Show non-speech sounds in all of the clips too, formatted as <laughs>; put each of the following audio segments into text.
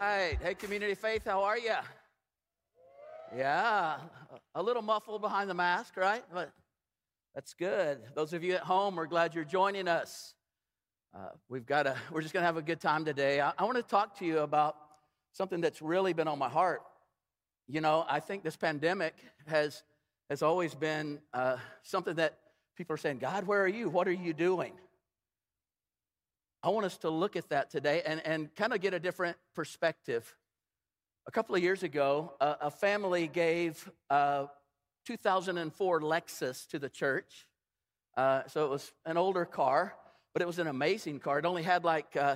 right. Hey, Community Faith, how are you? Yeah, a little muffled behind the mask, right? But that's good. Those of you at home, we're glad you're joining us. Uh, we've got a, we're just going to have a good time today. I, I want to talk to you about something that's really been on my heart. You know, I think this pandemic has, has always been uh, something that people are saying, God, where are you? What are you doing? I want us to look at that today and, and kind of get a different perspective. A couple of years ago, a, a family gave a 2004 Lexus to the church. Uh, so it was an older car, but it was an amazing car. It only had like uh,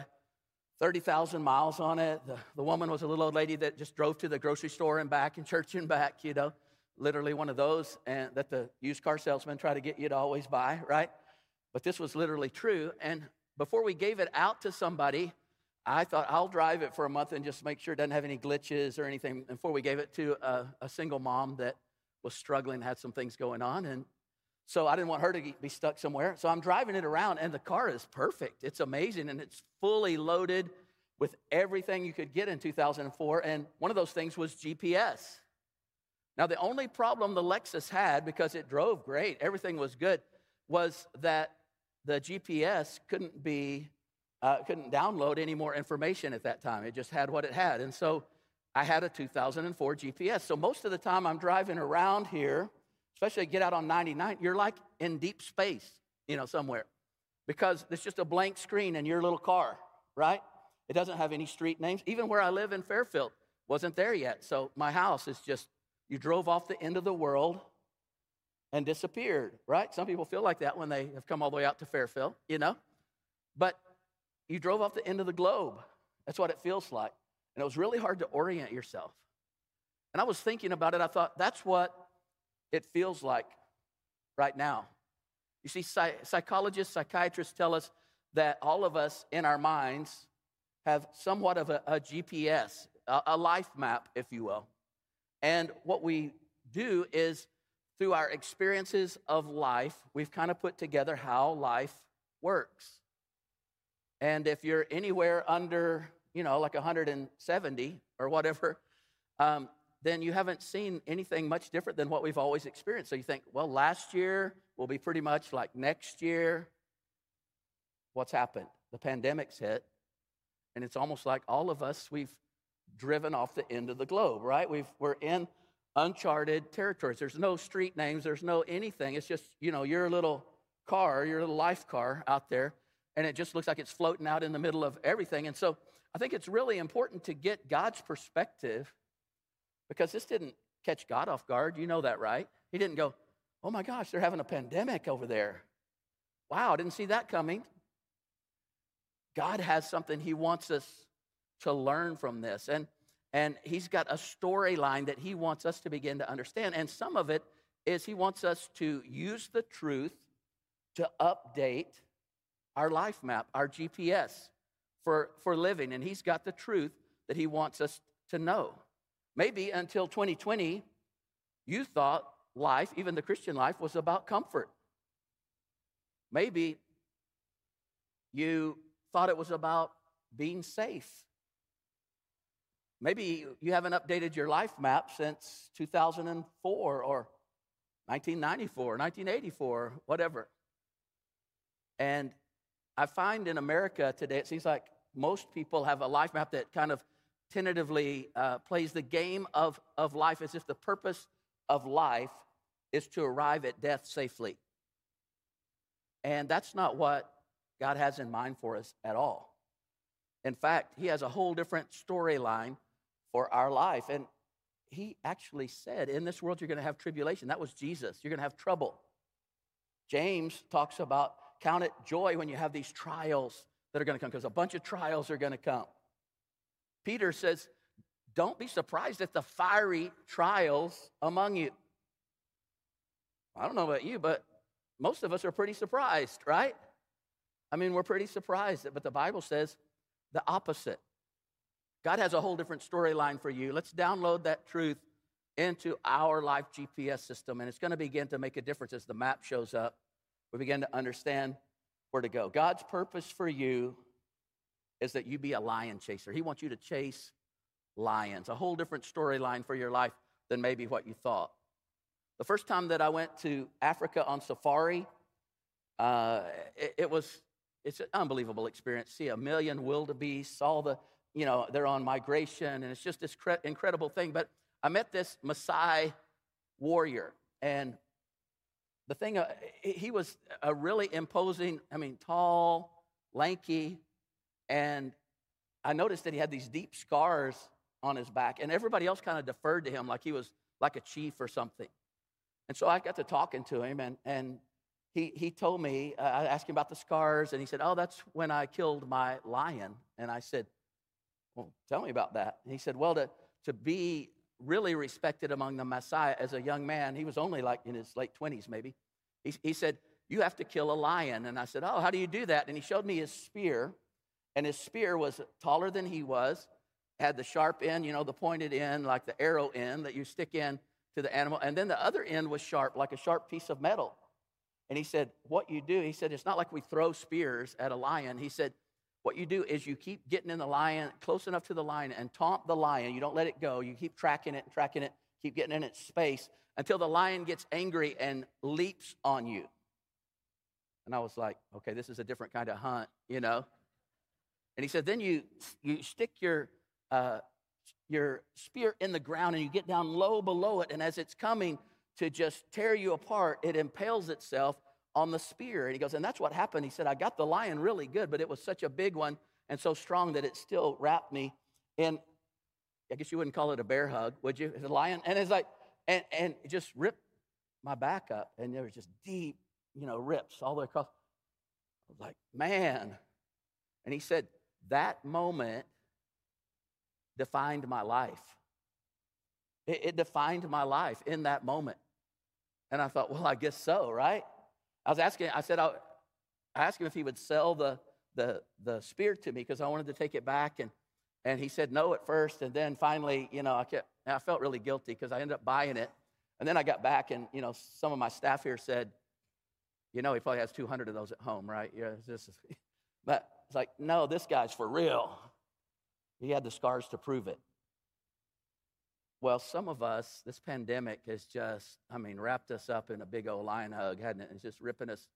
30,000 miles on it. The, the woman was a little old lady that just drove to the grocery store and back and church and back, you know, literally one of those and that the used car salesman try to get you to always buy, right? But this was literally true. And before we gave it out to somebody, I thought I'll drive it for a month and just make sure it doesn't have any glitches or anything before we gave it to a, a single mom that was struggling, had some things going on. And so I didn't want her to be stuck somewhere. So I'm driving it around, and the car is perfect. It's amazing, and it's fully loaded with everything you could get in 2004. And one of those things was GPS. Now, the only problem the Lexus had, because it drove great, everything was good, was that the GPS couldn't be, uh, couldn't download any more information at that time. It just had what it had. And so I had a 2004 GPS. So most of the time I'm driving around here, especially get out on 99, you're like in deep space, you know, somewhere. Because it's just a blank screen in your little car, right? It doesn't have any street names. Even where I live in Fairfield wasn't there yet. So my house is just, you drove off the end of the world and disappeared, right? Some people feel like that when they have come all the way out to Fairfield, you know? But you drove off the end of the globe. That's what it feels like. And it was really hard to orient yourself. And I was thinking about it. I thought, that's what it feels like right now. You see, psychologists, psychiatrists tell us that all of us in our minds have somewhat of a, a GPS, a, a life map, if you will. And what we do is through our experiences of life, we've kind of put together how life works. And if you're anywhere under, you know, like 170 or whatever, um, then you haven't seen anything much different than what we've always experienced. So you think, well, last year will be pretty much like next year. What's happened? The pandemic's hit, and it's almost like all of us, we've driven off the end of the globe, right? We've, we're in uncharted territories. There's no street names, there's no anything. It's just, you know, your little car, your little life car out there, and it just looks like it's floating out in the middle of everything. And so I think it's really important to get God's perspective because this didn't catch God off guard. You know that, right? He didn't go, oh my gosh, they're having a pandemic over there. Wow, didn't see that coming. God has something He wants us to learn from this. And and he's got a storyline that he wants us to begin to understand. And some of it is he wants us to use the truth to update our life map, our GPS for, for living. And he's got the truth that he wants us to know. Maybe until 2020, you thought life, even the Christian life, was about comfort. Maybe you thought it was about being safe Maybe you haven't updated your life map since 2004 or 1994, 1984, whatever. And I find in America today, it seems like most people have a life map that kind of tentatively uh, plays the game of, of life as if the purpose of life is to arrive at death safely. And that's not what God has in mind for us at all. In fact, He has a whole different storyline for our life. And he actually said, In this world, you're going to have tribulation. That was Jesus. You're going to have trouble. James talks about count it joy when you have these trials that are going to come, because a bunch of trials are going to come. Peter says, Don't be surprised at the fiery trials among you. I don't know about you, but most of us are pretty surprised, right? I mean, we're pretty surprised, but the Bible says the opposite. God has a whole different storyline for you. Let's download that truth into our life GPS system, and it's going to begin to make a difference as the map shows up. We begin to understand where to go. God's purpose for you is that you be a lion chaser. He wants you to chase lions, a whole different storyline for your life than maybe what you thought. The first time that I went to Africa on safari, uh, it, it, was it's an unbelievable experience. See a million wildebeests, all the you know they're on migration, and it's just this cre- incredible thing. But I met this Maasai warrior, and the thing uh, he was a really imposing. I mean, tall, lanky, and I noticed that he had these deep scars on his back, and everybody else kind of deferred to him like he was like a chief or something. And so I got to talking to him, and, and he, he told me, uh, I asked him about the scars, and he said, Oh, that's when I killed my lion. And I said, Well, tell me about that. And he said, Well, to, to be really respected among the Maasai as a young man, he was only like in his late 20s, maybe. He, he said, You have to kill a lion. And I said, Oh, how do you do that? And he showed me his spear, and his spear was taller than he was, had the sharp end, you know, the pointed end, like the arrow end that you stick in to the animal. And then the other end was sharp, like a sharp piece of metal. And he said, What you do, he said, it's not like we throw spears at a lion. He said, What you do is you keep getting in the lion, close enough to the lion, and taunt the lion. You don't let it go. You keep tracking it tracking it, keep getting in its space until the lion gets angry and leaps on you. And I was like, Okay, this is a different kind of hunt, you know? And he said, Then you, you stick your uh, your spear in the ground and you get down low below it, and as it's coming to just tear you apart, it impales itself on the spear. And he goes, and that's what happened. He said, I got the lion really good, but it was such a big one and so strong that it still wrapped me in, I guess you wouldn't call it a bear hug, would you? It's a lion. And it's like, and, and it just ripped my back up, and there was just deep, you know, rips all the way across. I was like, man. And he said, that moment defined my life. It, it defined my life in that moment. And I thought, well, I guess so, right? I was asking, I said, I, I asked him if he would sell the, the, the spear to me because I wanted to take it back. And, and he said no at first. And then finally, you know, I, kept, I felt really guilty because I ended up buying it. And then I got back, and, you know, some of my staff here said, you know, he probably has 200 of those at home, right? Yeah, this is, <laughs> but it's like, no, this guy's for real. He had the scars to prove it. Well, some of us, this pandemic has just, I mean, wrapped us up in a big old lion hug, hadn't it? It's just ripping us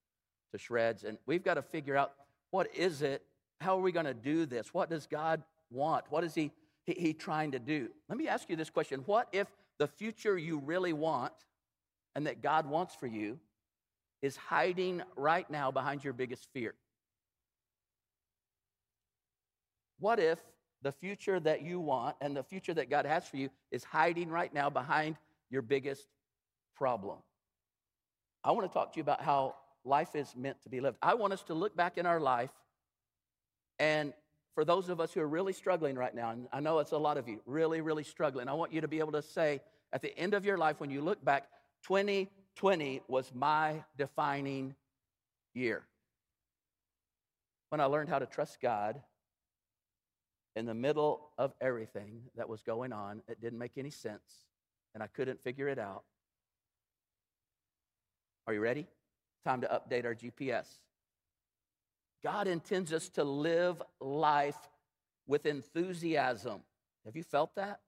to shreds. And we've got to figure out what is it? How are we going to do this? What does God want? What is he, he, he trying to do? Let me ask you this question What if the future you really want and that God wants for you is hiding right now behind your biggest fear? What if the future that you want and the future that God has for you is hiding right now behind your biggest problem. I want to talk to you about how life is meant to be lived. I want us to look back in our life, and for those of us who are really struggling right now, and I know it's a lot of you, really, really struggling, I want you to be able to say at the end of your life, when you look back, 2020 was my defining year. When I learned how to trust God in the middle of everything that was going on. It didn't make any sense, and I couldn't figure it out. Are you ready? Time to update our GPS. God intends us to live life with enthusiasm. Have you felt that?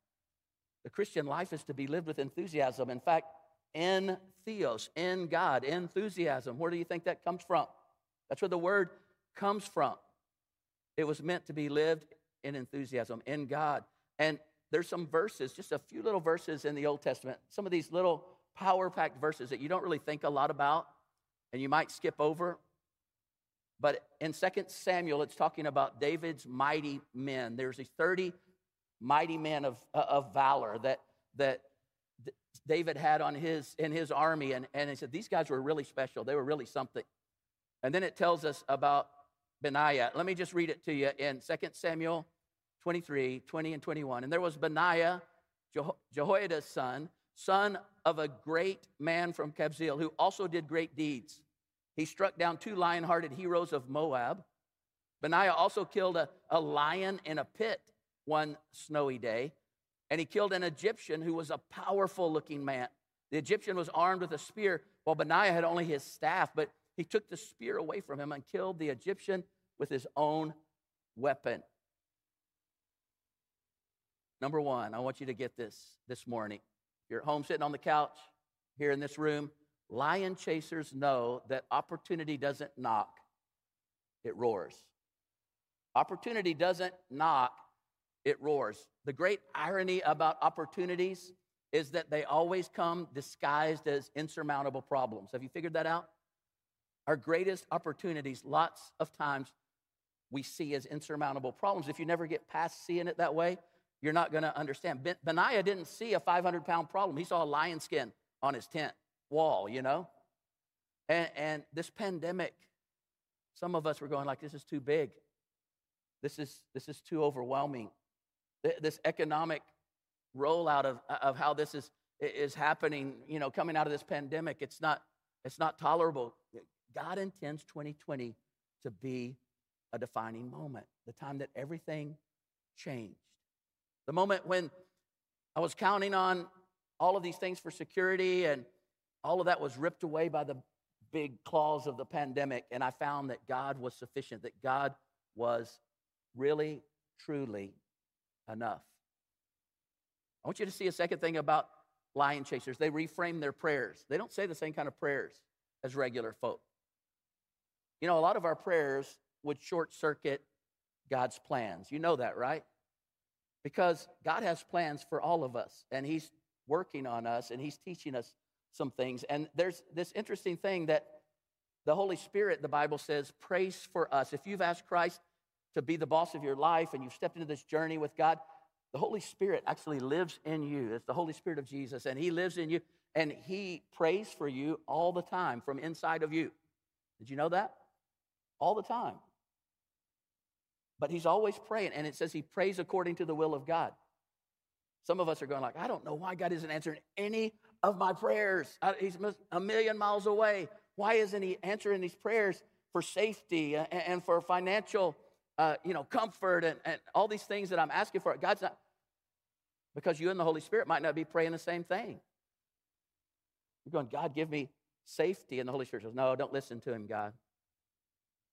The Christian life is to be lived with enthusiasm. In fact, in theos, in God, enthusiasm. Where do you think that comes from? That's where the word comes from. It was meant to be lived in enthusiasm in God. And there's some verses, just a few little verses in the Old Testament, some of these little power packed verses that you don't really think a lot about and you might skip over. But in 2 Samuel, it's talking about David's mighty men. There's these 30 mighty men of, of valor that, that David had on his, in his army. And, and he said, these guys were really special. They were really something. And then it tells us about Benaiah. Let me just read it to you in 2 Samuel 23, 20 and 21. And there was Benaiah, Jeho- Jehoiada's son, son of a great man from Kabzeel, who also did great deeds. He struck down two lion hearted heroes of Moab. Benaiah also killed a, a lion in a pit one snowy day, and he killed an Egyptian who was a powerful looking man. The Egyptian was armed with a spear, while Benaiah had only his staff, but he took the spear away from him and killed the Egyptian with his own weapon. Number one, I want you to get this this morning. You're at home sitting on the couch here in this room. Lion chasers know that opportunity doesn't knock, it roars. Opportunity doesn't knock, it roars. The great irony about opportunities is that they always come disguised as insurmountable problems. Have you figured that out? Our greatest opportunities, lots of times, we see as insurmountable problems. If you never get past seeing it that way, you're not going to understand. Ben- Benaiah didn't see a 500 pound problem, he saw a lion skin on his tent wall, you know? And, and this pandemic, some of us were going like, this is too big. This is, this is too overwhelming. This economic rollout of, of how this is, is happening, you know, coming out of this pandemic, it's not, it's not tolerable. God intends 2020 to be a defining moment, the time that everything changed. The moment when I was counting on all of these things for security and all of that was ripped away by the big claws of the pandemic, and I found that God was sufficient, that God was really, truly enough. I want you to see a second thing about lion chasers. They reframe their prayers. They don't say the same kind of prayers as regular folk. You know, a lot of our prayers would short circuit God's plans. You know that, right? Because God has plans for all of us, and He's working on us, and He's teaching us some things. And there's this interesting thing that the Holy Spirit, the Bible says, prays for us. If you've asked Christ to be the boss of your life and you've stepped into this journey with God, the Holy Spirit actually lives in you. It's the Holy Spirit of Jesus, and He lives in you, and He prays for you all the time from inside of you. Did you know that? All the time. But He's always praying, and it says He prays according to the will of God. Some of us are going like, I don't know why God isn't answering any of my prayers. He's a million miles away. Why isn't He answering these prayers for safety and for financial, uh, you know, comfort and, and all these things that I'm asking for? God's not. Because you and the Holy Spirit might not be praying the same thing. You're going, God, give me safety. And the Holy Spirit says, No, don't listen to him, God.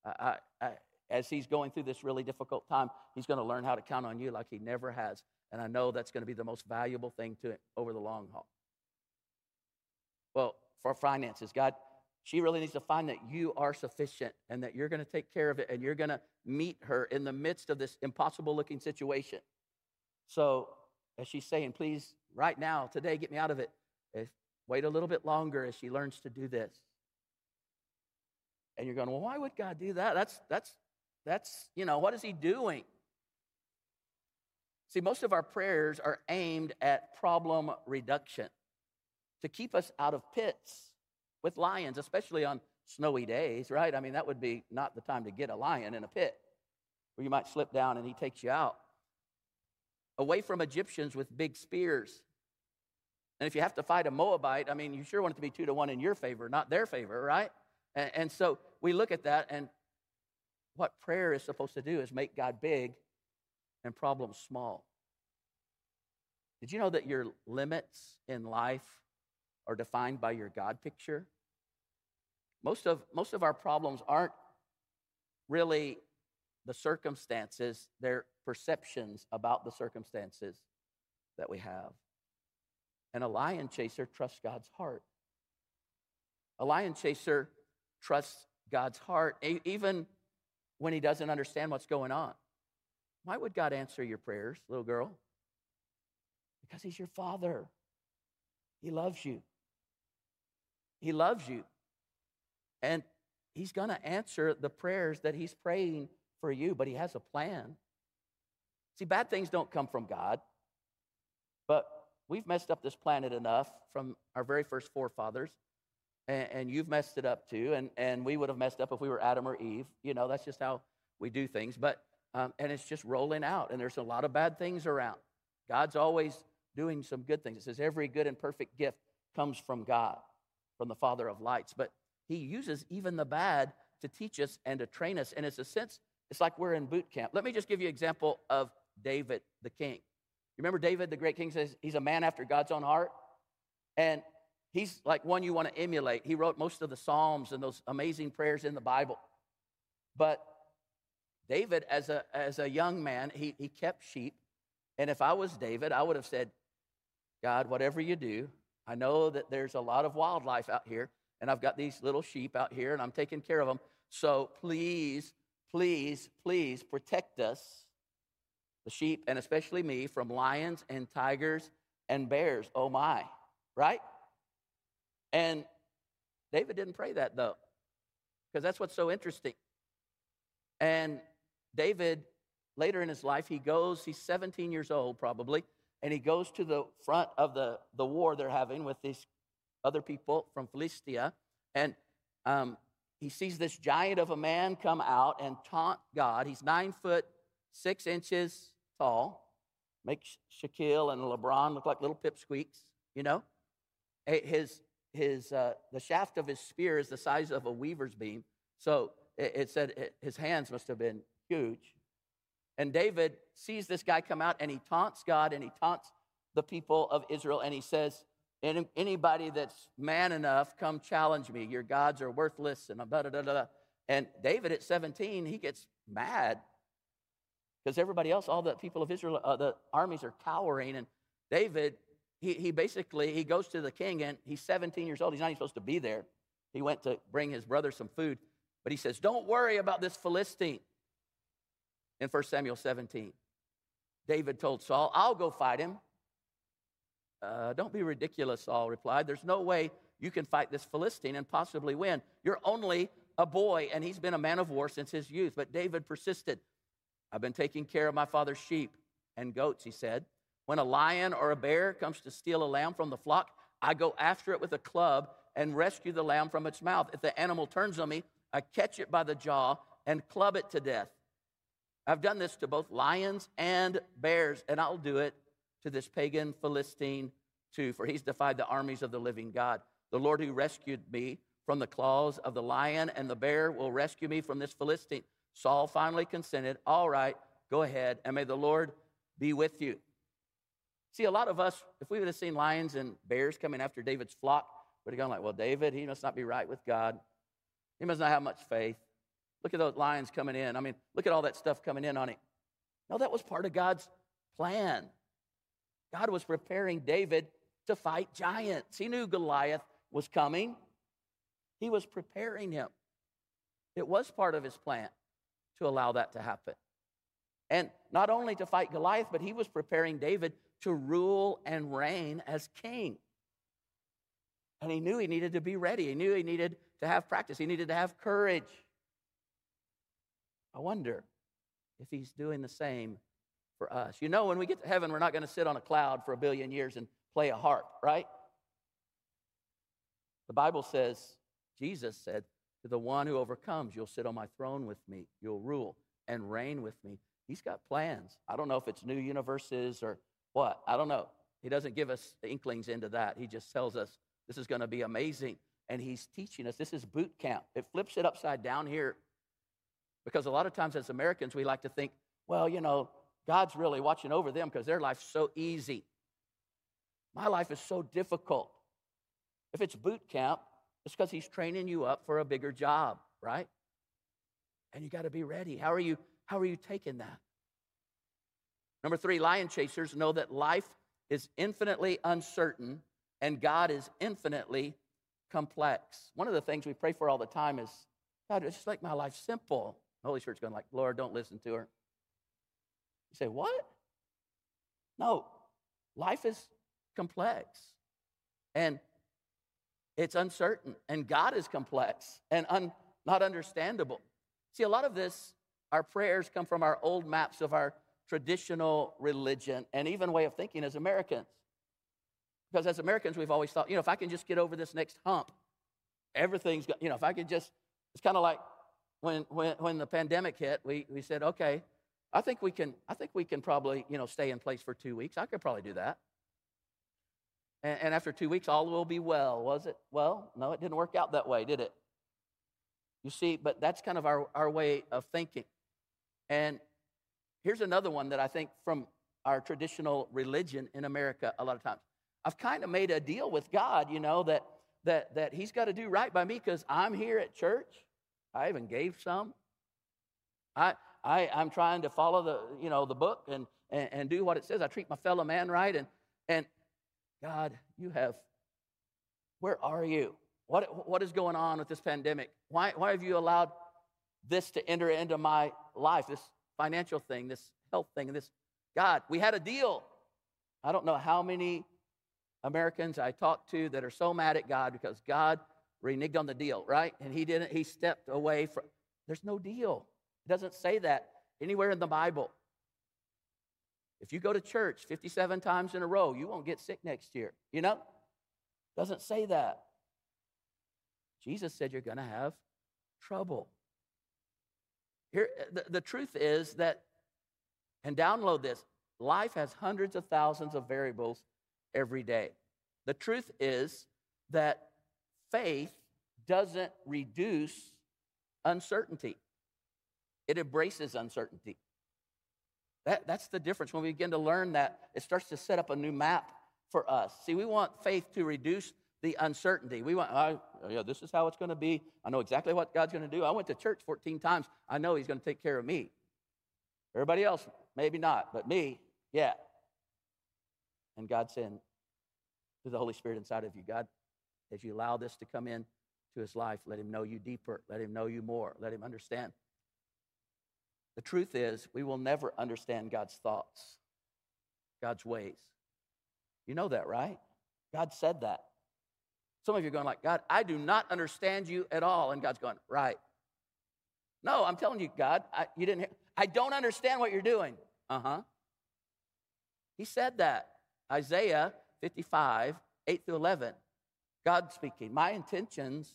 I, I, as he's going through this really difficult time, he's going to learn how to count on you like he never has. And I know that's going to be the most valuable thing to him over the long haul. Well, for finances, God, she really needs to find that you are sufficient and that you're going to take care of it and you're going to meet her in the midst of this impossible looking situation. So as she's saying, please, right now, today, get me out of it. Wait a little bit longer as she learns to do this. And you're going, well, why would God do that? That's, that's, that's, you know, what is he doing? See, most of our prayers are aimed at problem reduction to keep us out of pits with lions, especially on snowy days, right? I mean, that would be not the time to get a lion in a pit where you might slip down and he takes you out away from Egyptians with big spears. And if you have to fight a Moabite, I mean, you sure want it to be two to one in your favor, not their favor, right? And, and so we look at that, and what prayer is supposed to do is make God big and problems small. Did you know that your limits in life are defined by your God picture? Most of, most of our problems aren't really the circumstances, they're perceptions about the circumstances that we have. And a lion chaser trusts God's heart. A lion chaser trusts God's heart, even when he doesn't understand what's going on. Why would God answer your prayers, little girl? Because he's your father. He loves you. He loves you. And he's going to answer the prayers that he's praying for you, but he has a plan. See, bad things don't come from God, but we've messed up this planet enough from our very first forefathers, and, and you've messed it up too, and, and we would have messed up if we were Adam or Eve. You know, that's just how we do things. But um, and it's just rolling out, and there's a lot of bad things around. God's always doing some good things. It says every good and perfect gift comes from God, from the Father of lights. But He uses even the bad to teach us and to train us, and it's a sense it's like we're in boot camp. Let me just give you an example of David the king. You remember David the great king says he's a man after God's own heart? And he's like one you want to emulate. He wrote most of the Psalms and those amazing prayers in the Bible. But David, as a, as a young man, he, he kept sheep And if I was David, I would have said, God, whatever you do, I know that there's a lot of wildlife out here, and I've got these little sheep out here, and I'm taking care of them. So please, please, please protect us, the sheep, and especially me, from lions and tigers and bears. Oh my, right? And David didn't pray that though, because that's what's so interesting. And David, later in his life, he goes, he's 17 years old probably, and he goes to the front of the, the war they're having with these other people from Philistia. And um, he sees this giant of a man come out and taunt God. He's nine foot six inches tall, makes Shaquille and LeBron look like little pipsqueaks, you know? His, his, uh, the shaft of his spear is the size of a weaver's beam. So it, it said it, his hands must have been huge. And David sees this guy come out and he taunts God and he taunts the people of Israel and he says, Anybody that's man enough, come challenge me. Your gods are worthless and da da da. And David at 17, he gets mad because everybody else, all the people of Israel, uh, the armies are cowering. And David, he, he basically he goes to the king and he's 17 years old. He's not even supposed to be there. He went to bring his brother some food, but he says, "Don't worry about this Philistine." In 1 Samuel 17, David told Saul, "I'll go fight him." Uh, don't be ridiculous, Saul replied. There's no way you can fight this Philistine and possibly win. You're only a boy, and he's been a man of war since his youth. But David persisted. I've been taking care of my father's sheep and goats, he said. When a lion or a bear comes to steal a lamb from the flock, I go after it with a club and rescue the lamb from its mouth. If the animal turns on me, I catch it by the jaw and club it to death. I've done this to both lions and bears, and I'll do it to this pagan Philistine too, for he's defied the armies of the living God. The Lord who rescued me from the claws of the lion and the bear will rescue me from this Philistine. Saul finally consented. All right, go ahead, and may the Lord be with you. See, a lot of us, if we would have seen lions and bears coming after David's flock, would have gone like, well, David, he must not be right with God. He must not have much faith. Look at those lions coming in. I mean, look at all that stuff coming in on him. No, that was part of God's plan. God was preparing David to fight giants. He knew Goliath was coming, he was preparing him. It was part of his plan to allow that to happen. And not only to fight Goliath, but he was preparing David to rule and reign as king. And he knew he needed to be ready. He knew he needed to have practice. He needed to have courage. I wonder if he's doing the same for us. You know, when we get to heaven, we're not going to sit on a cloud for a billion years and play a harp, right? The Bible says, Jesus said, to the one who overcomes, you'll sit on my throne with me, you'll rule and reign with me. He's got plans. I don't know if it's new universes or what. I don't know. He doesn't give us inklings into that. He just tells us this is going to be amazing. And he's teaching us this is boot camp. It flips it upside down here. Because a lot of times as Americans, we like to think, well, you know, God's really watching over them because their life's so easy. My life is so difficult. If it's boot camp, it's because He's training you up for a bigger job, right? And you got to be ready. How are you? How are you taking that? Number three, lion chasers know that life is infinitely uncertain and God is infinitely complex. One of the things we pray for all the time is, God, just make my life simple. The Holy Spirit's going like, Lord, don't listen to her. You say, what? No, life is complex and it's uncertain, and God is complex and un, not understandable. See, a lot of this, our prayers come from our old maps of our traditional religion and even way of thinking as Americans. Because as Americans, we've always thought, you know, if I can just get over this next hump, everything's, you know, if I could just, it's kind of like when, when, when the pandemic hit, we, we said, okay, I think we can, I think we can probably, you know, stay in place for two weeks. I could probably do that. And, and after two weeks, all will be well, was it? Well, no, it didn't work out that way, did it? You see, but that's kind of our, our way of thinking. And here's another one that I think from our traditional religion in America a lot of times. I've kind of made a deal with God, you know, that that that He's got to do right by me because I'm here at church. I even gave some. I I I'm trying to follow the you know the book and and, and do what it says. I treat my fellow man right. And, and God, you have, where are you? What, what is going on with this pandemic? Why, why have you allowed this to enter into my life, this financial thing, this health thing, and this? God, we had a deal. I don't know how many Americans I talked to that are so mad at God because God reneged on the deal, right? And he didn't, he stepped away from, there's no deal. It doesn't say that anywhere in the Bible. If you go to church 57 times in a row, you won't get sick next year. You know? Doesn't say that. Jesus said you're going to have trouble. Here, uh, the, the truth is that, and download this life has hundreds of thousands of variables every day. The truth is that faith doesn't reduce uncertainty, it embraces uncertainty. That, that's the difference. When we begin to learn that, it starts to set up a new map for us. See, we want faith to reduce the uncertainty. We want, oh, yeah, this is how it's going to be. I know exactly what God's going to do. I went to church 14 times. I know He's going to take care of me. Everybody else, maybe not, but me, yeah. And God said to the Holy Spirit inside of you, God, as you allow this to come in to his life, let him know you deeper, let him know you more, let him understand the truth is, we will never understand God's thoughts, God's ways. You know that, right? God said that. Some of you are going like, God, I do not understand you at all. And God's going, right. No, I'm telling you, God, I, you didn't I don't understand what you're doing. Uh-huh. He said that. Isaiah 55, 8 through 11. God speaking, my intentions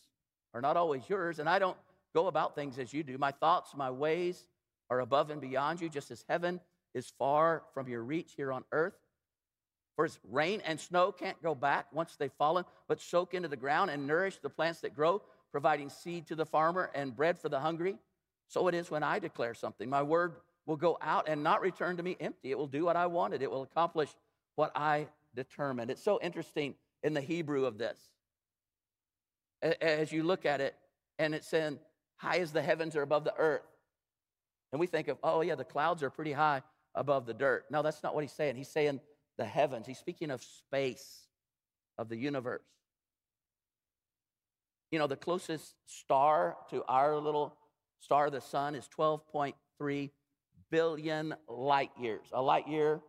are not always yours, and I don't go about things as you do. My thoughts, my ways, are above and beyond you, just as heaven is far from your reach here on earth. For as rain and snow can't go back once they've fallen, but soak into the ground and nourish the plants that grow, providing seed to the farmer and bread for the hungry. So it is when I declare something. My word will go out and not return to me empty. It will do what I wanted, it will accomplish what I determined. It's so interesting in the Hebrew of this. As you look at it, and it's saying, High as the heavens are above the earth. And we think of, oh, yeah, the clouds are pretty high above the dirt. No, that's not what he's saying. He's saying the heavens. He's speaking of space, of the universe. You know, the closest star to our little star, the sun, is 12.3 billion light years. A light year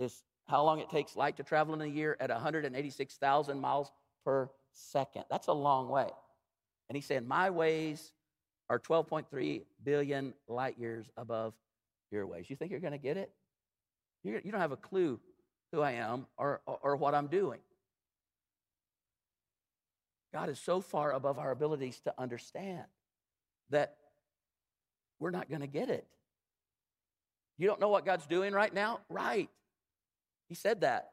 is how long it takes light to travel in a year at 186,000 miles per second. That's a long way. And he's saying, My ways are 12.3 billion light years above your ways. You think you're going to get it? You don't have a clue who I am or, or what I'm doing. God is so far above our abilities to understand that we're not going to get it. You don't know what God's doing right now? Right. He said that.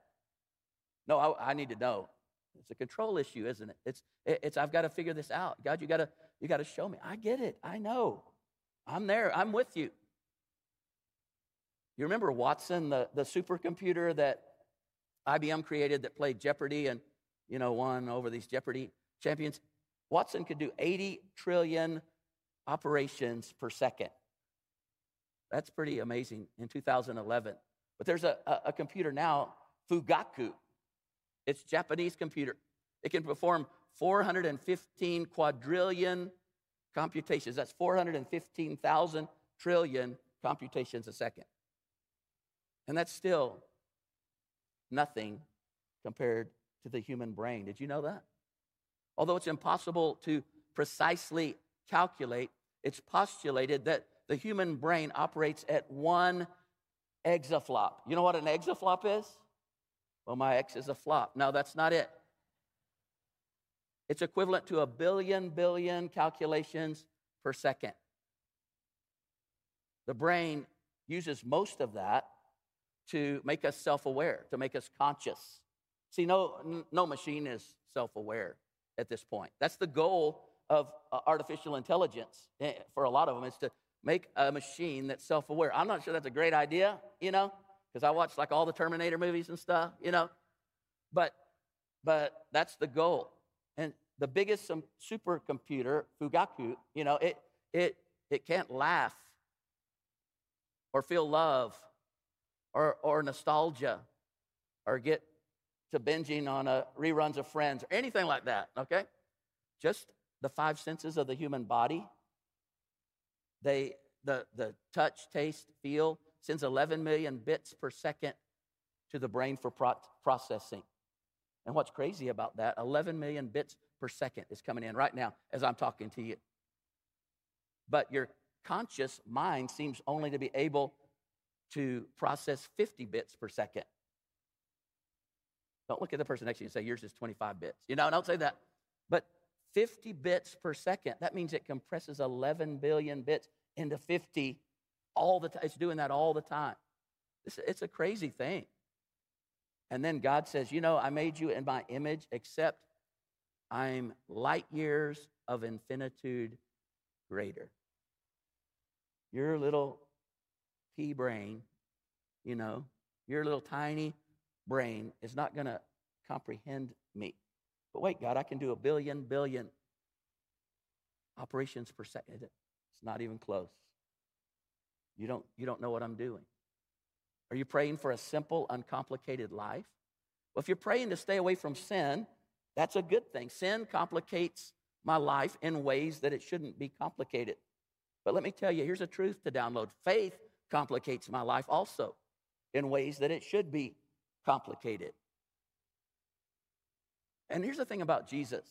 No, I, I need to know. It's a control issue, isn't it? It's, it's I've got to figure this out. God, you got to you got to show me. I get it. I know. I'm there. I'm with you. You remember Watson, the, the supercomputer that IBM created that played Jeopardy and, you know, won over these Jeopardy champions? Watson could do 80 trillion operations per second. That's pretty amazing in 2011. But there's a, a, a computer now, Fugaku. It's Japanese computer. It can perform 415 quadrillion computations. That's 415,000 trillion computations a second. And that's still nothing compared to the human brain. Did you know that? Although it's impossible to precisely calculate, it's postulated that the human brain operates at one exaflop. You know what an exaflop is? Well, my X is a flop. No, that's not it. It's equivalent to a billion billion calculations per second. The brain uses most of that to make us self aware, to make us conscious. See, no, no machine is self aware at this point. That's the goal of uh, artificial intelligence eh, for a lot of them, is to make a machine that's self aware. I'm not sure that's a great idea, you know, because I watch like all the Terminator movies and stuff, you know. But, but that's the goal. And the biggest supercomputer, Fugaku, you know, it, it, it can't laugh or feel love or, or nostalgia or get to binging on a reruns of Friends or anything like that, okay? Just the five senses of the human body. They, the, the touch, taste, feel sends 11 million bits per second to the brain for pro- processing. And what's crazy about that, 11 million bits per second is coming in right now as I'm talking to you. But your conscious mind seems only to be able to process 50 bits per second. Don't look at the person next to you and say, yours is 25 bits. You know, don't say that. But 50 bits per second, that means it compresses 11 billion bits into 50 all the time. It's doing that all the time. It's, it's a crazy thing. And then God says, You know, I made you in my image, except I'm light years of infinitude greater. Your little pea brain, you know, your little tiny brain is not going to comprehend me. But wait, God, I can do a billion, billion operations per second. It's not even close. You don't, you don't know what I'm doing. Are you praying for a simple, uncomplicated life? Well, if you're praying to stay away from sin, that's a good thing. Sin complicates my life in ways that it shouldn't be complicated. But let me tell you, here's a truth to download faith complicates my life also in ways that it should be complicated. And here's the thing about Jesus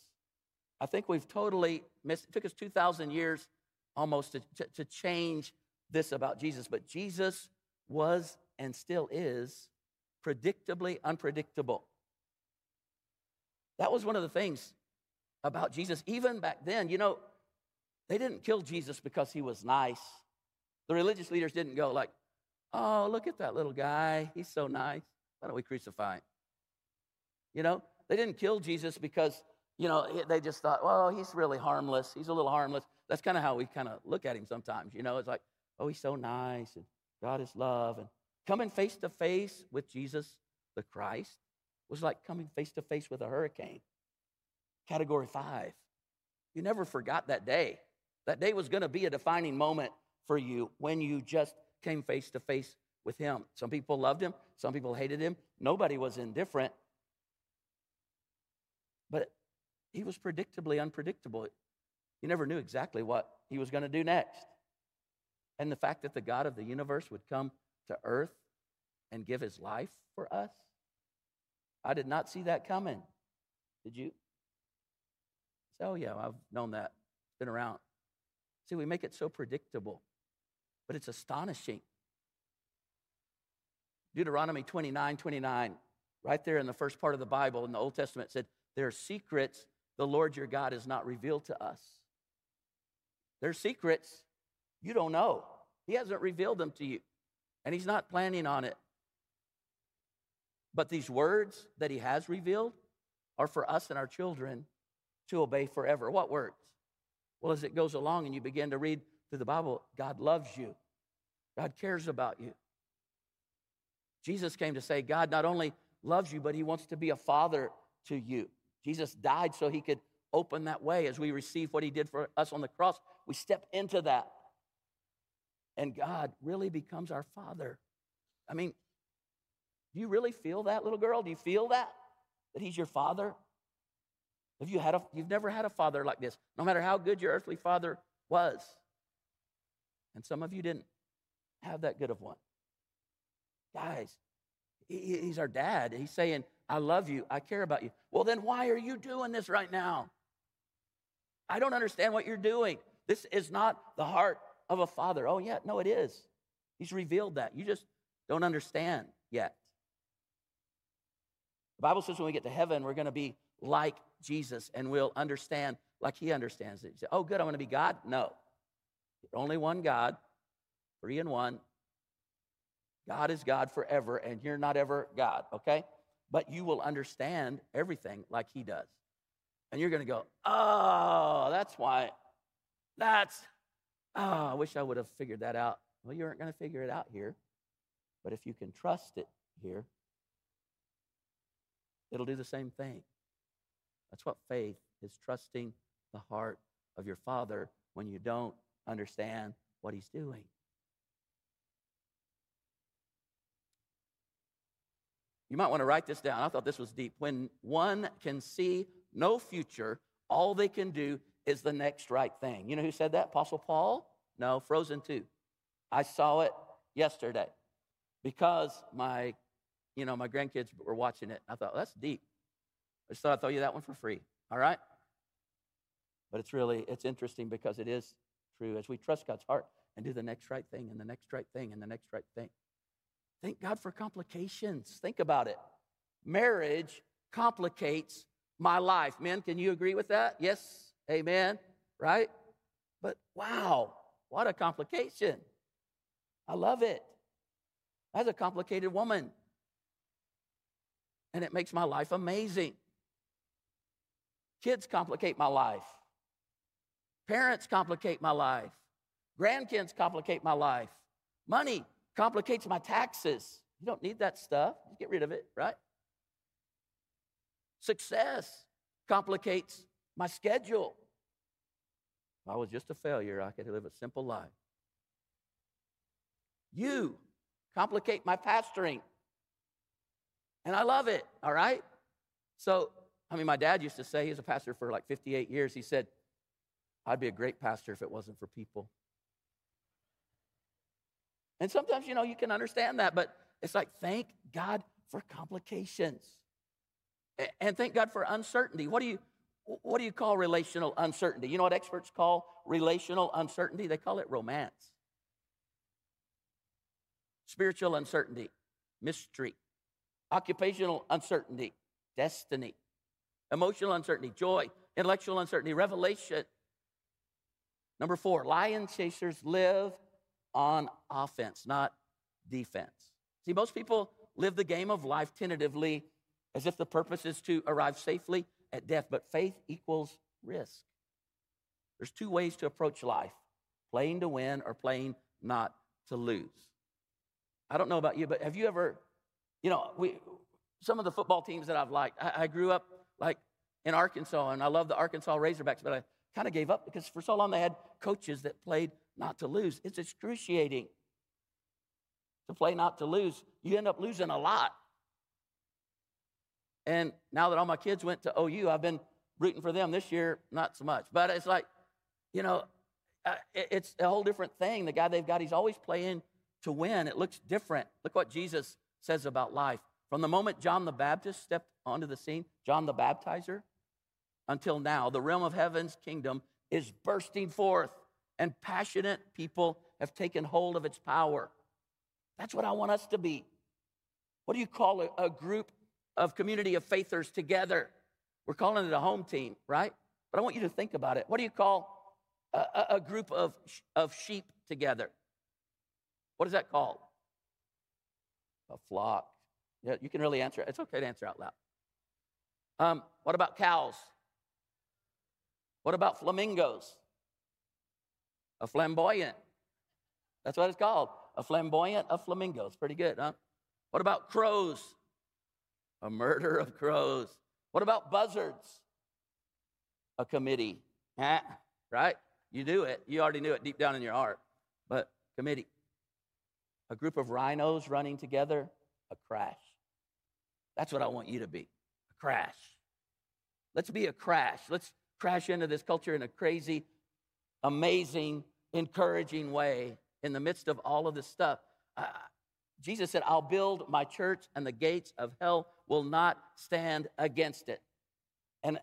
I think we've totally missed it. took us 2,000 years almost to, to, to change this about Jesus, but Jesus was and still is predictably unpredictable. That was one of the things about Jesus, even back then. You know, they didn't kill Jesus because he was nice. The religious leaders didn't go like, oh, look at that little guy. He's so nice. Why don't we crucify him? You know, they didn't kill Jesus because, you know, they just thought, well, he's really harmless. He's a little harmless. That's kind of how we kind of look at him sometimes. You know, it's like, oh, he's so nice and God is love. And coming face to face with Jesus the Christ was like coming face to face with a hurricane. Category five. You never forgot that day. That day was going to be a defining moment for you when you just came face to face with him. Some people loved him, some people hated him. Nobody was indifferent. But he was predictably unpredictable. You never knew exactly what he was going to do next. And the fact that the God of the universe would come to earth and give his life for us, I did not see that coming. Did you? So, yeah, I've known that. Been around. See, we make it so predictable, but it's astonishing Deuteronomy 29 29, right there in the first part of the Bible in the Old Testament, said, There are secrets the Lord your God has not revealed to us. There are secrets you don't know. He hasn't revealed them to you, and He's not planning on it. But these words that He has revealed are for us and our children to obey forever. What words? Well, as it goes along and you begin to read through the Bible, God loves you, God cares about you. Jesus came to say, God not only loves you, but he wants to be a father to you. Jesus died so he could open that way as we receive what he did for us on the cross. We step into that. And God really becomes our father. I mean, do you really feel that, little girl? Do you feel that? That he's your father? Have you had a, you've never had a father like this, no matter how good your earthly father was. And some of you didn't have that good of one. Guys, he's our dad. He's saying, I love you. I care about you. Well, then why are you doing this right now? I don't understand what you're doing. This is not the heart of a father. Oh, yeah, no, it is. He's revealed that. You just don't understand yet. The Bible says when we get to heaven, we're going to be like Jesus and we'll understand like he understands it. You say, oh, good, I'm going to be God? No. Only one God, three and one, God is God forever, and you're not ever God, okay? But you will understand everything like He does. And you're to go, oh, that's why. That's, oh, I wish I would have figured that out. Well, you aren't to figure it out here. But if you can trust it here, it'll do the same thing. That's what faith is trusting the heart of your Father when you don't understand what He's doing. You might want to write this down. I thought this was deep. When one can see no future, all they can do is the next right thing. You know who said that? Apostle Paul? No, Frozen 2. I saw it yesterday because my, you know, my grandkids were watching it. I thought, well, that's deep. I just thought I'd throw you that one for free. All right? But it's really, it's interesting because it is true. As we trust God's heart and do the next right thing and the next right thing and the next right thing. Thank God for complications. Think about it. Marriage complicates my life. Men, can you agree with that? Yes. Amen. Right? But wow, what a complication. I love it. As a complicated woman. And it makes my life amazing. Kids complicate my life. Parents complicate my life. Grandkids complicate my life. Money complicates my taxes. You don't need that stuff. Get rid of it, right? Success complicates my schedule. If I was just a failure, I could live a simple life. You complicate my pastoring. And I love it, all right? So, I mean, my dad used to say, he's a pastor for like 58 years. He said, I'd be a great pastor if it wasn't for people. And sometimes, you know, you can understand that, but it's like, thank God for complications. And thank God for uncertainty. What do you what do you call relational uncertainty? You know what experts call relational uncertainty? They call it romance. Spiritual uncertainty, mystery. Occupational uncertainty, destiny. Emotional uncertainty, joy. Intellectual uncertainty, revelation. Number four, lion chasers live on offense, not defense. See, most people live the game of life tentatively as if the purpose is to arrive safely at death, but faith equals risk. There's two ways to approach life playing to win or playing not to lose. I don't know about you, but have you ever, you know, we, some of the football teams that I've liked, I, I grew up like in Arkansas, and I love the Arkansas Razorbacks, but I kind of gave up because for so long they had coaches that played not to lose. It's excruciating to play not to lose. You end up losing a lot. And now that all my kids went to OU, I've been rooting for them this year, not so much. But it's like, you know, it's a whole different thing. The guy they've got, he's always playing to win. It looks different. Look what Jesus says about life. From the moment John the Baptist stepped onto the scene, John the Baptizer, until now, the realm of heaven's kingdom is bursting forth, and passionate people have taken hold of its power. That's what I want us to be. What do you call a, a group of community of faithers together? We're calling it a home team, right? But I want you to think about it. What do you call a, a group of, of sheep together? What is that called? A flock. Yeah, you can really answer. It's okay to answer out loud. Um, what about cows? What about flamingos? A flamboyant. That's what it's called. A flamboyant of flamingos. Pretty good, huh? What about crows? A murder of crows. What about buzzards? A committee. Ah, right? You do it. You already knew it deep down in your heart. But committee. A group of rhinos running together. A crash. That's what I want you to be. A crash. Let's be a crash. Let's crash into this culture in a crazy, amazing, encouraging way in the midst of all of this stuff. Uh, Jesus said, I'll build my church, and the gates of hell will not stand against it. And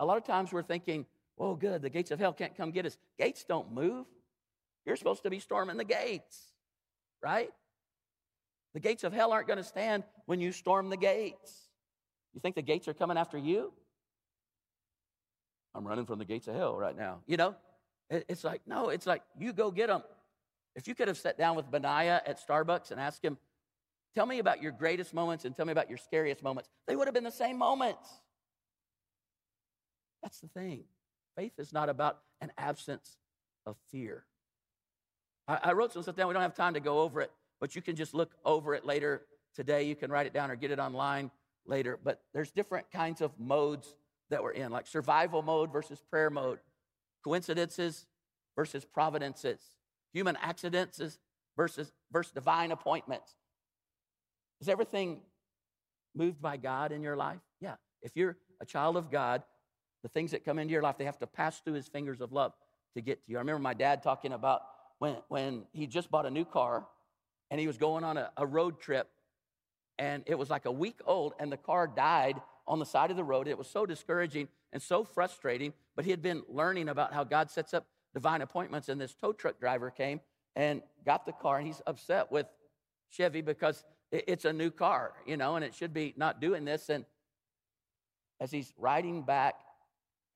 a lot of times we're thinking, oh, good, the gates of hell can't come get us. Gates don't move. You're supposed to be storming the gates, right? The gates of hell aren't going to stand when you storm the gates. You think the gates are coming after you? I'm running from the gates of hell right now. You know, it's like, no, it's like, you go get them. If you could have sat down with Benaiah at Starbucks and asked him, tell me about your greatest moments and tell me about your scariest moments, they would have been the same moments. That's the thing. Faith is not about an absence of fear. I, I wrote some stuff down. We don't have time to go over it, but you can just look over it later today. You can write it down or get it online later. But there's different kinds of modes that we're in, like survival mode versus prayer mode, coincidences versus providences, human accidents versus, versus divine appointments. Is everything moved by God in your life? Yeah. If you're a child of God, the things that come into your life, they have to pass through his fingers of love to get to you. I remember my dad talking about when, when he just bought a new car and he was going on a, a road trip and it was like a week old and the car died on the side of the road. It was so discouraging and so frustrating, but he had been learning about how God sets up divine appointments. And this tow truck driver came and got the car, and he's upset with Chevy because it's a new car, you know, and it should be not doing this. And as he's riding back,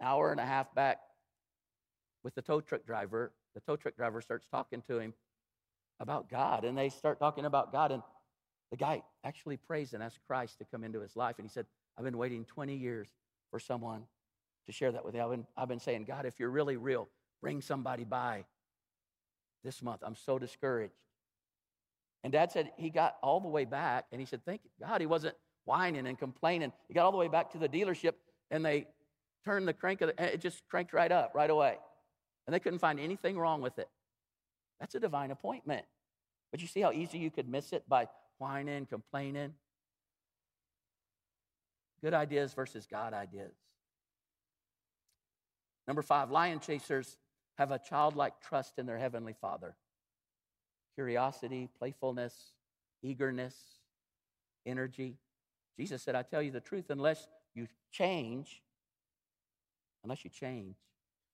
hour and a half back with the tow truck driver, the tow truck driver starts talking to him about God, and they start talking about God, and the guy actually prays and asks Christ to come into his life. And he said, I've been waiting 20 years for someone to share that with you. I've been, I've been saying, God, if you're really real, bring somebody by this month. I'm so discouraged. And dad said he got all the way back and he said, Thank God he wasn't whining and complaining. He got all the way back to the dealership and they turned the crank, of the, it just cranked right up right away. And they couldn't find anything wrong with it. That's a divine appointment. But you see how easy you could miss it by whining, complaining? Good ideas versus God ideas. Number five, lion chasers have a childlike trust in their heavenly Father. Curiosity, playfulness, eagerness, energy. Jesus said, I tell you the truth, unless you change, unless you change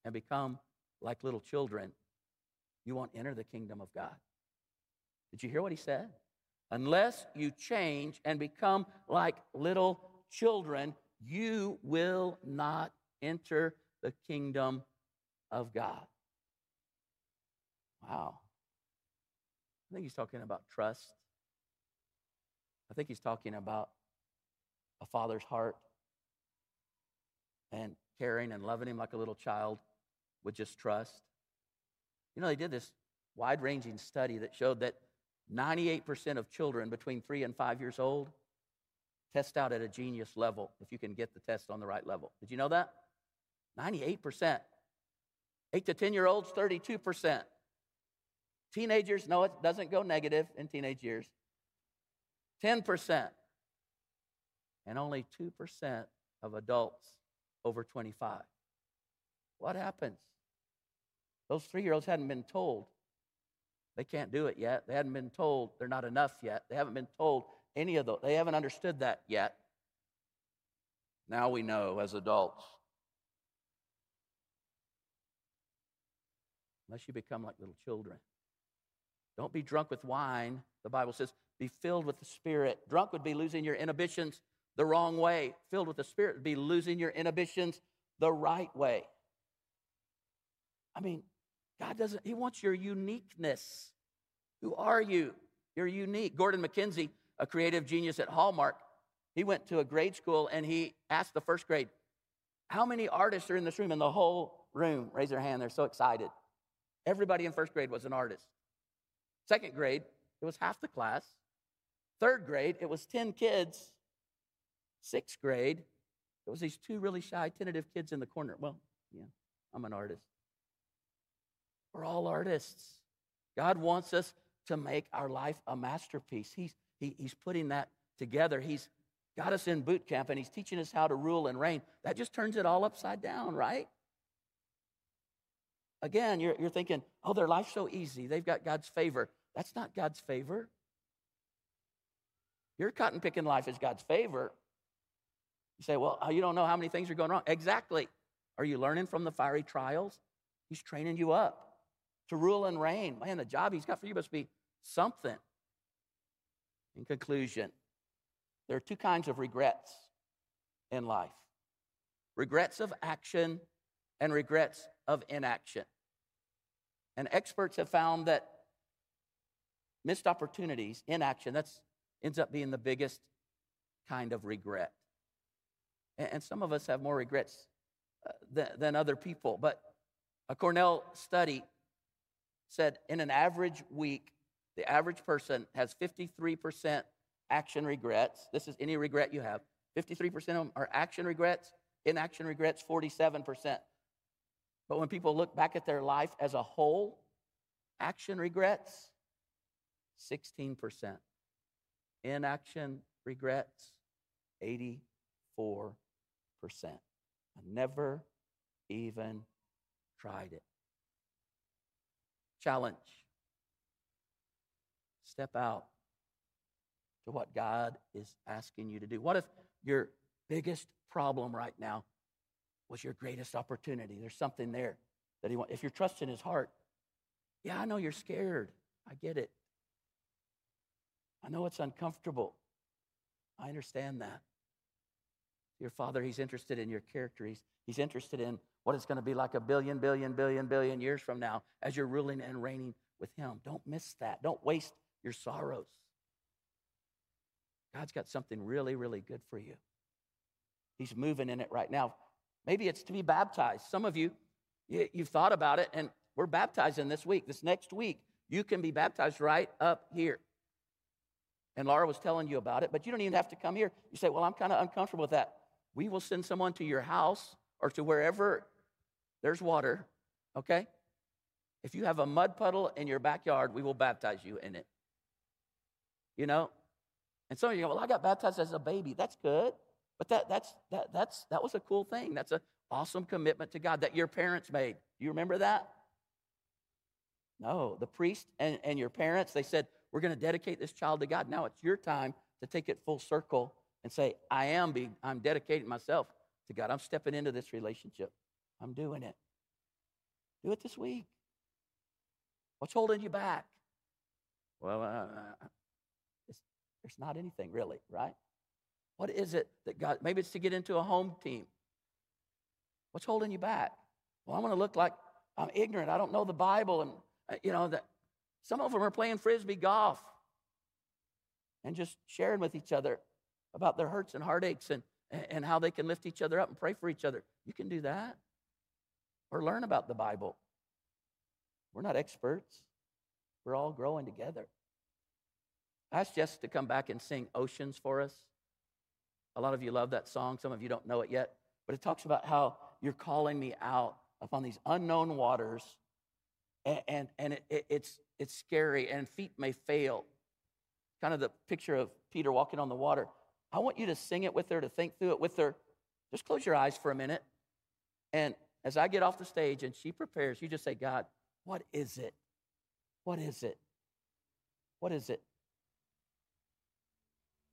and become like little children, you won't enter the kingdom of God. Did you hear what he said? Unless you change and become like little children, you will not enter the kingdom of God. Wow. I think he's talking about trust. I think he's talking about a father's heart and caring and loving him like a little child with just trust. You know, they did this wide ranging study that showed that 98% of children between three and five years old test out at a genius level if you can get the test on the right level. Did you know that? 98%. 8 to 10 year olds, 32%. Teenagers, no, it doesn't go negative in teenage years. 10%. And only 2% of adults over 25. What happens? Those three year olds hadn't been told they can't do it yet. They hadn't been told they're not enough yet. They haven't been told any of those. They haven't understood that yet. Now we know as adults. Unless you become like little children. Don't be drunk with wine. The Bible says, be filled with the Spirit. Drunk would be losing your inhibitions the wrong way. Filled with the Spirit would be losing your inhibitions the right way. I mean, God doesn't, He wants your uniqueness. Who are you? You're unique. Gordon MacKenzie, a creative genius at Hallmark, he went to a grade school and he asked the first grade, How many artists are in this room? In the whole room, raise their hand. They're so excited. Everybody in first grade was an artist. Second grade, it was half the class. Third grade, it was 10 kids. Sixth grade, it was these two really shy, tentative kids in the corner. Well, yeah, I'm an artist. We're all artists. God wants us to make our life a masterpiece. He's, he, he's putting that together. He's got us in boot camp and he's teaching us how to rule and reign. That just turns it all upside down, right? Again, you're, you're thinking, oh, their life's so easy. They've got God's favor. That's not God's favor. Your cotton picking life is God's favor. You say, well, you don't know how many things are going wrong. Exactly. Are you learning from the fiery trials? He's training you up to rule and reign. Man, the job he's got for you must be something. In conclusion, there are two kinds of regrets in life regrets of action and regrets of inaction. And experts have found that missed opportunities, inaction, that ends up being the biggest kind of regret. And, some of us have more regrets uh, than, than other people. But a Cornell study said in an average week, the average person has 53% action regrets. This is any regret you have. 53% of them are action regrets, inaction regrets, 47%. But when people look back at their life as a whole, action regrets, 16%. Inaction regrets, 84%. I never even tried it. Challenge. Step out to what God is asking you to do. What if your biggest problem right now was your greatest opportunity? There's something there that He wants. If you're trusting His heart, yeah, I know you're scared. I get it. I know it's uncomfortable. I understand that. Your father, he's interested in your character. He's, he's interested in what it's going to be like a billion, billion, billion, billion years from now as you're ruling and reigning with him. Don't miss that. Don't waste your sorrows. God's got something really, really good for you. He's moving in it right now. Maybe it's to be baptized. Some of you, you've thought about it, and we're baptizing this week. This next week, you can be baptized right up here. And Laura was telling you about it, but you don't even have to come here. You say, Well, I'm kind of uncomfortable with that. We will send someone to your house or to wherever there's water, okay? If you have a mud puddle in your backyard, we will baptize you in it. You know? And some of you go, Well, I got baptized as a baby. That's good. But that, that's, that, that's, that was a cool thing. That's an awesome commitment to God that your parents made. Do you remember that? No, the priest and, and your parents, they said, we're going to dedicate this child to God. Now it's your time to take it full circle and say, I am being, I'm dedicating myself to God. I'm stepping into this relationship. I'm doing it. Do it this week. What's holding you back? Well, there's not anything really, right? What is it that God, maybe it's to get into a home team. What's holding you back? Well, I'm going to look like I'm ignorant. I don't know the Bible. And, uh, you know, that some of them are playing frisbee golf and just sharing with each other about their hurts and heartaches and, and how they can lift each other up and pray for each other. You can do that or learn about the Bible. We're not experts, we're all growing together. I asked Jess to come back and sing Oceans for us. A lot of you love that song, some of you don't know it yet, but it talks about how you're calling me out upon these unknown waters and, and, and it, it, it's, it's scary, and feet may fail. Kind of the picture of Peter walking on the water. I want you to sing it with her, to think through it with her. Just close your eyes for a minute. And as I get off the stage and she prepares, you just say, God, what is it? What is it? What is it?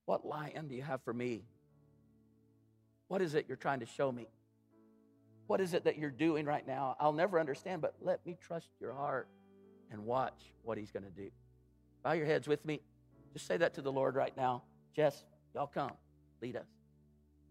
What lion do you have for me? What is it you're trying to show me? What is it that you're doing right now? I'll never understand, but let me trust your heart and watch what he's going to do. Bow your heads with me. Just say that to the Lord right now. Jess, y'all come. Lead us.